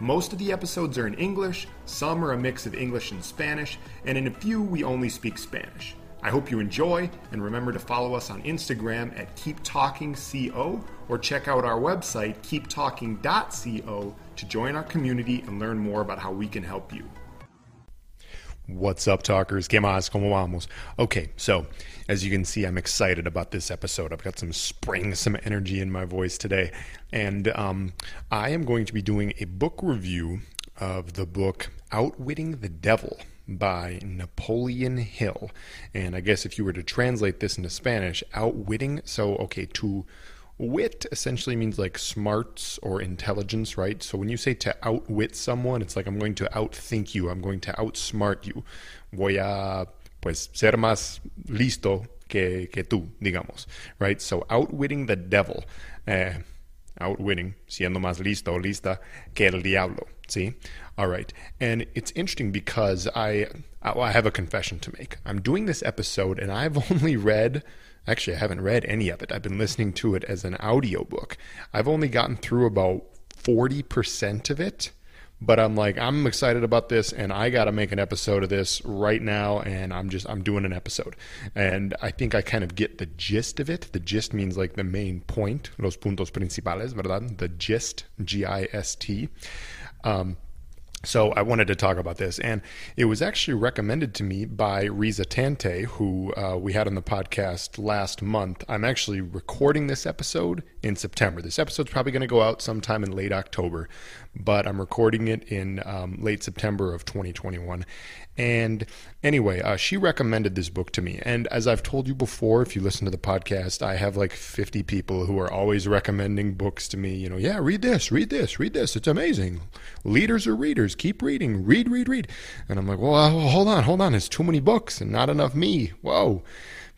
Most of the episodes are in English, some are a mix of English and Spanish, and in a few we only speak Spanish. I hope you enjoy, and remember to follow us on Instagram at KeepTalkingCO or check out our website, keeptalking.co, to join our community and learn more about how we can help you. What's up, talkers? ¿Qué más? ¿Cómo vamos? Okay, so as you can see, I'm excited about this episode. I've got some spring, some energy in my voice today. And um, I am going to be doing a book review of the book Outwitting the Devil by Napoleon Hill. And I guess if you were to translate this into Spanish, outwitting, so okay, to wit essentially means like smarts or intelligence, right? So when you say to outwit someone, it's like I'm going to outthink you, I'm going to outsmart you. Voy a pues ser más listo que, que tú, digamos, right? So outwitting the devil. Eh, outwitting, siendo más listo lista que el diablo. See? All right. And it's interesting because I, I have a confession to make. I'm doing this episode and I've only read, actually, I haven't read any of it. I've been listening to it as an audiobook. I've only gotten through about 40% of it. But I'm like, I'm excited about this, and I got to make an episode of this right now. And I'm just, I'm doing an episode, and I think I kind of get the gist of it. The gist means like the main point, los puntos principales, verdad? The gist, G-I-S-T. Um, so I wanted to talk about this, and it was actually recommended to me by Riza Tante, who uh, we had on the podcast last month. I'm actually recording this episode in September. This episode's probably going to go out sometime in late October, but I'm recording it in um, late September of 2021. And anyway, uh, she recommended this book to me. And as I've told you before, if you listen to the podcast, I have like 50 people who are always recommending books to me. You know, yeah, read this, read this, read this. It's amazing. Leaders are readers. Keep reading. Read, read, read. And I'm like, well, hold on, hold on. It's too many books and not enough me. Whoa.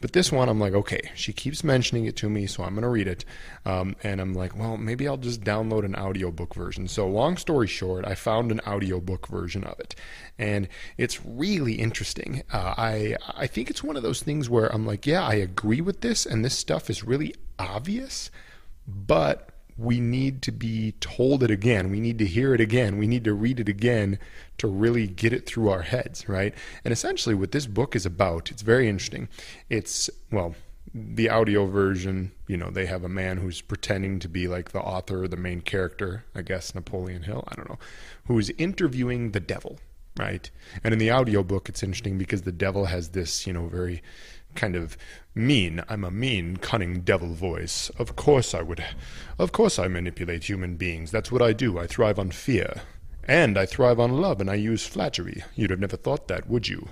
But this one, I'm like, okay, she keeps mentioning it to me, so I'm going to read it. Um, and I'm like, well, maybe I'll just download an audiobook version. So, long story short, I found an audiobook version of it. And it's really interesting. Uh, I, I think it's one of those things where I'm like, yeah, I agree with this, and this stuff is really obvious, but we need to be told it again. We need to hear it again. We need to read it again to really get it through our heads, right? And essentially, what this book is about, it's very interesting. It's, well, the audio version, you know, they have a man who's pretending to be like the author or the main character, I guess Napoleon Hill, I don't know, who's interviewing the devil, right? And in the audio book, it's interesting because the devil has this, you know, very kind of mean. I'm a mean, cunning devil voice. Of course I would. Of course I manipulate human beings. That's what I do. I thrive on fear. And I thrive on love, and I use flattery. You'd have never thought that, would you?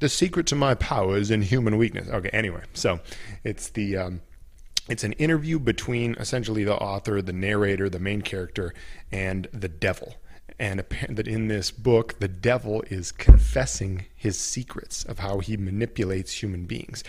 The secret to my power is in human weakness. Okay, anyway, so it's the. Um, it's an interview between essentially the author, the narrator, the main character, and the devil and that in this book the devil is confessing his secrets of how he manipulates human beings.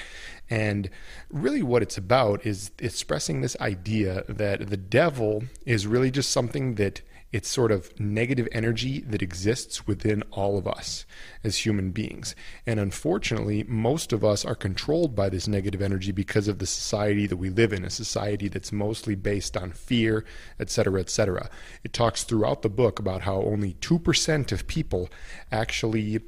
And really what it's about is expressing this idea that the devil is really just something that it's sort of negative energy that exists within all of us as human beings. And unfortunately, most of us are controlled by this negative energy because of the society that we live in, a society that's mostly based on fear, etc., etc. It talks throughout the book about how only 2% of people actually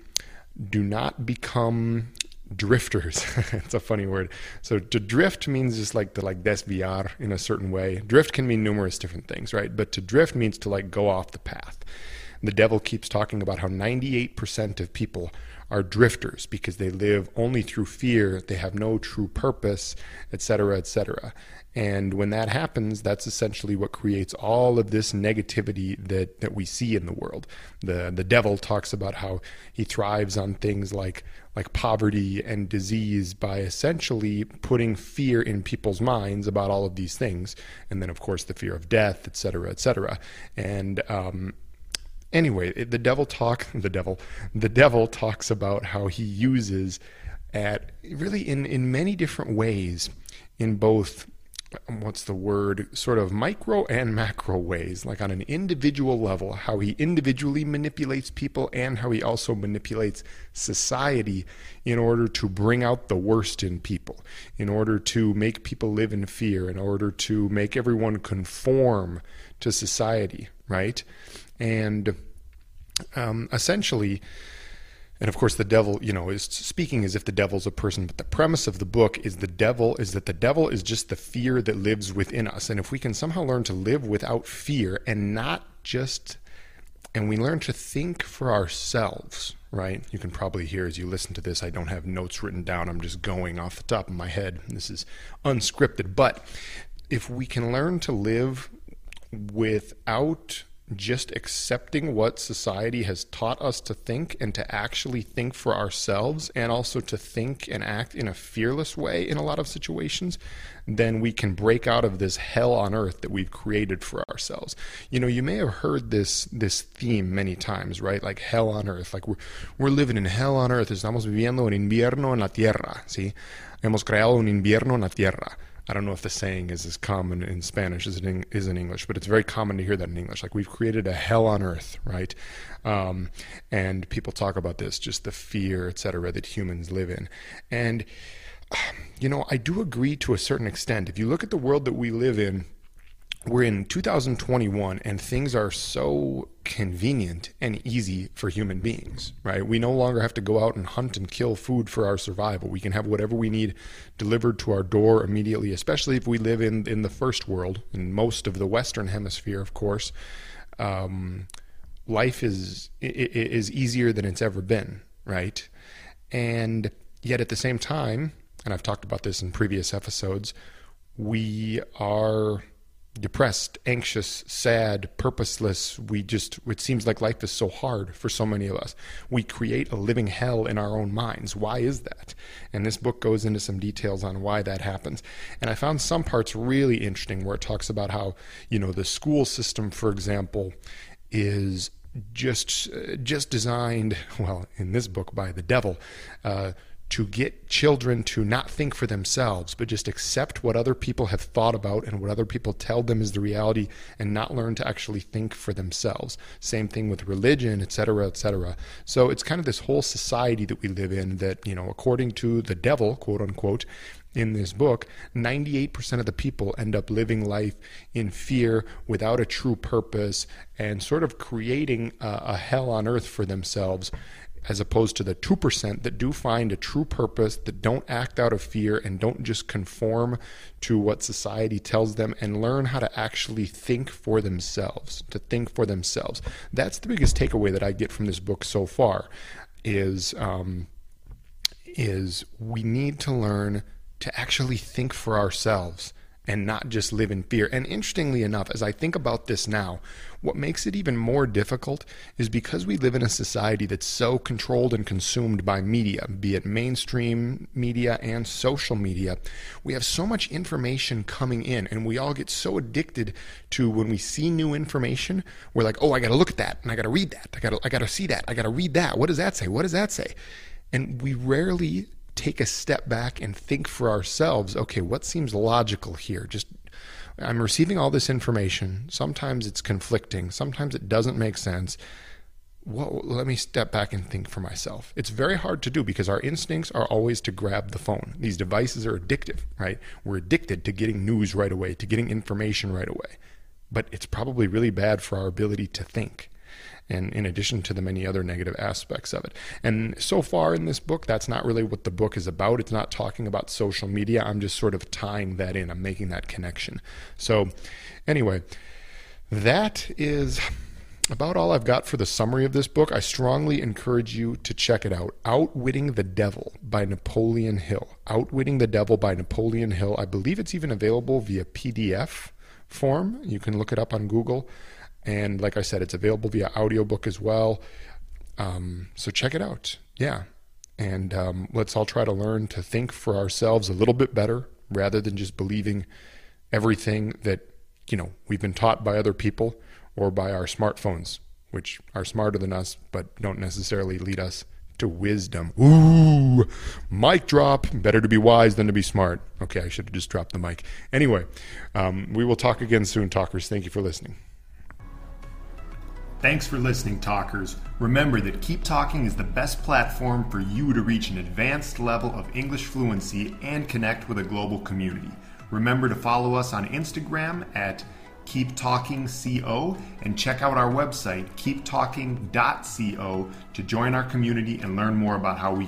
do not become drifters. it's a funny word. So to drift means just like to like desviar in a certain way. Drift can mean numerous different things, right? But to drift means to like go off the path. The devil keeps talking about how 98% of people are drifters because they live only through fear, they have no true purpose, etc., etc. And when that happens, that's essentially what creates all of this negativity that, that we see in the world. The the devil talks about how he thrives on things like like poverty and disease by essentially putting fear in people's minds about all of these things, and then of course the fear of death, etc., cetera, et cetera. And um, anyway, the devil talk, the devil, the devil talks about how he uses at really in, in many different ways in both um, what's the word sort of micro and macro ways like on an individual level how he individually manipulates people and how he also manipulates society in order to bring out the worst in people in order to make people live in fear in order to make everyone conform to society right and um, essentially and of course, the devil, you know, is speaking as if the devil's a person. But the premise of the book is the devil is that the devil is just the fear that lives within us. And if we can somehow learn to live without fear and not just, and we learn to think for ourselves, right? You can probably hear as you listen to this, I don't have notes written down. I'm just going off the top of my head. This is unscripted. But if we can learn to live without just accepting what society has taught us to think and to actually think for ourselves and also to think and act in a fearless way in a lot of situations, then we can break out of this hell on earth that we've created for ourselves. You know, you may have heard this this theme many times, right? Like hell on earth. Like we're we're living in hell on earth. Estamos viviendo un invierno en la tierra, ¿sí? Hemos creado un invierno en la tierra. I don't know if the saying is as common in Spanish as it is in English, but it's very common to hear that in English. Like we've created a hell on earth, right? Um, and people talk about this, just the fear, etc., that humans live in. And you know, I do agree to a certain extent. If you look at the world that we live in, we're in 2021 and things are so convenient and easy for human beings, right? We no longer have to go out and hunt and kill food for our survival. We can have whatever we need delivered to our door immediately, especially if we live in, in the first world, in most of the Western hemisphere, of course. Um, life is, is easier than it's ever been, right? And yet at the same time, and I've talked about this in previous episodes, we are depressed, anxious, sad, purposeless. We just, it seems like life is so hard for so many of us. We create a living hell in our own minds. Why is that? And this book goes into some details on why that happens. And I found some parts really interesting where it talks about how, you know, the school system, for example, is just just designed well in this book by the devil uh, to get children to not think for themselves, but just accept what other people have thought about and what other people tell them is the reality and not learn to actually think for themselves. Same thing with religion, etc., etc. So it's kind of this whole society that we live in that, you know, according to the devil, quote unquote, in this book, 98% of the people end up living life in fear without a true purpose and sort of creating a, a hell on earth for themselves as opposed to the 2% that do find a true purpose, that don't act out of fear and don't just conform to what society tells them and learn how to actually think for themselves, to think for themselves. That's the biggest takeaway that I get from this book so far is um, is we need to learn to actually think for ourselves and not just live in fear. And interestingly enough, as I think about this now, what makes it even more difficult is because we live in a society that's so controlled and consumed by media, be it mainstream media and social media. We have so much information coming in, and we all get so addicted to when we see new information, we're like, oh, I got to look at that, and I got to read that, I got to, I got to see that, I got to read that. What does that say? What does that say? And we rarely take a step back and think for ourselves okay, what seems logical here? Just I'm receiving all this information. Sometimes it's conflicting, sometimes it doesn't make sense. Let me step back and think for myself. It's very hard to do because our instincts are always to grab the phone. These devices are addictive, right? We're addicted to getting news right away, to getting information right away. But it's probably really bad for our ability to think and in addition to the many other negative aspects of it. And so far in this book, that's not really what the book is about. It's not talking about social media. I'm just sort of tying that in, I'm making that connection. So, anyway, that is about all I've got for the summary of this book. I strongly encourage you to check it out. Outwitting the Devil by Napoleon Hill. Outwitting the Devil by Napoleon Hill. I believe it's even available via PDF form. You can look it up on Google. And like I said, it's available via audiobook as well. Um, so check it out. Yeah. And um, let's all try to learn to think for ourselves a little bit better rather than just believing everything that, you know, we've been taught by other people or by our smartphones. which are smarter than us but don't necessarily lead us to wisdom. Ooh, mic drop. Better to be wise than to be smart. Okay, I should have just dropped the mic. Anyway, um, we will talk again soon, talkers. Thank you for listening. Thanks for listening, talkers. Remember that Keep Talking is the best platform for you to reach an advanced level of English fluency and connect with a global community. Remember to follow us on Instagram at Keep Talking Co and check out our website keeptalking.co to join our community and learn more about how we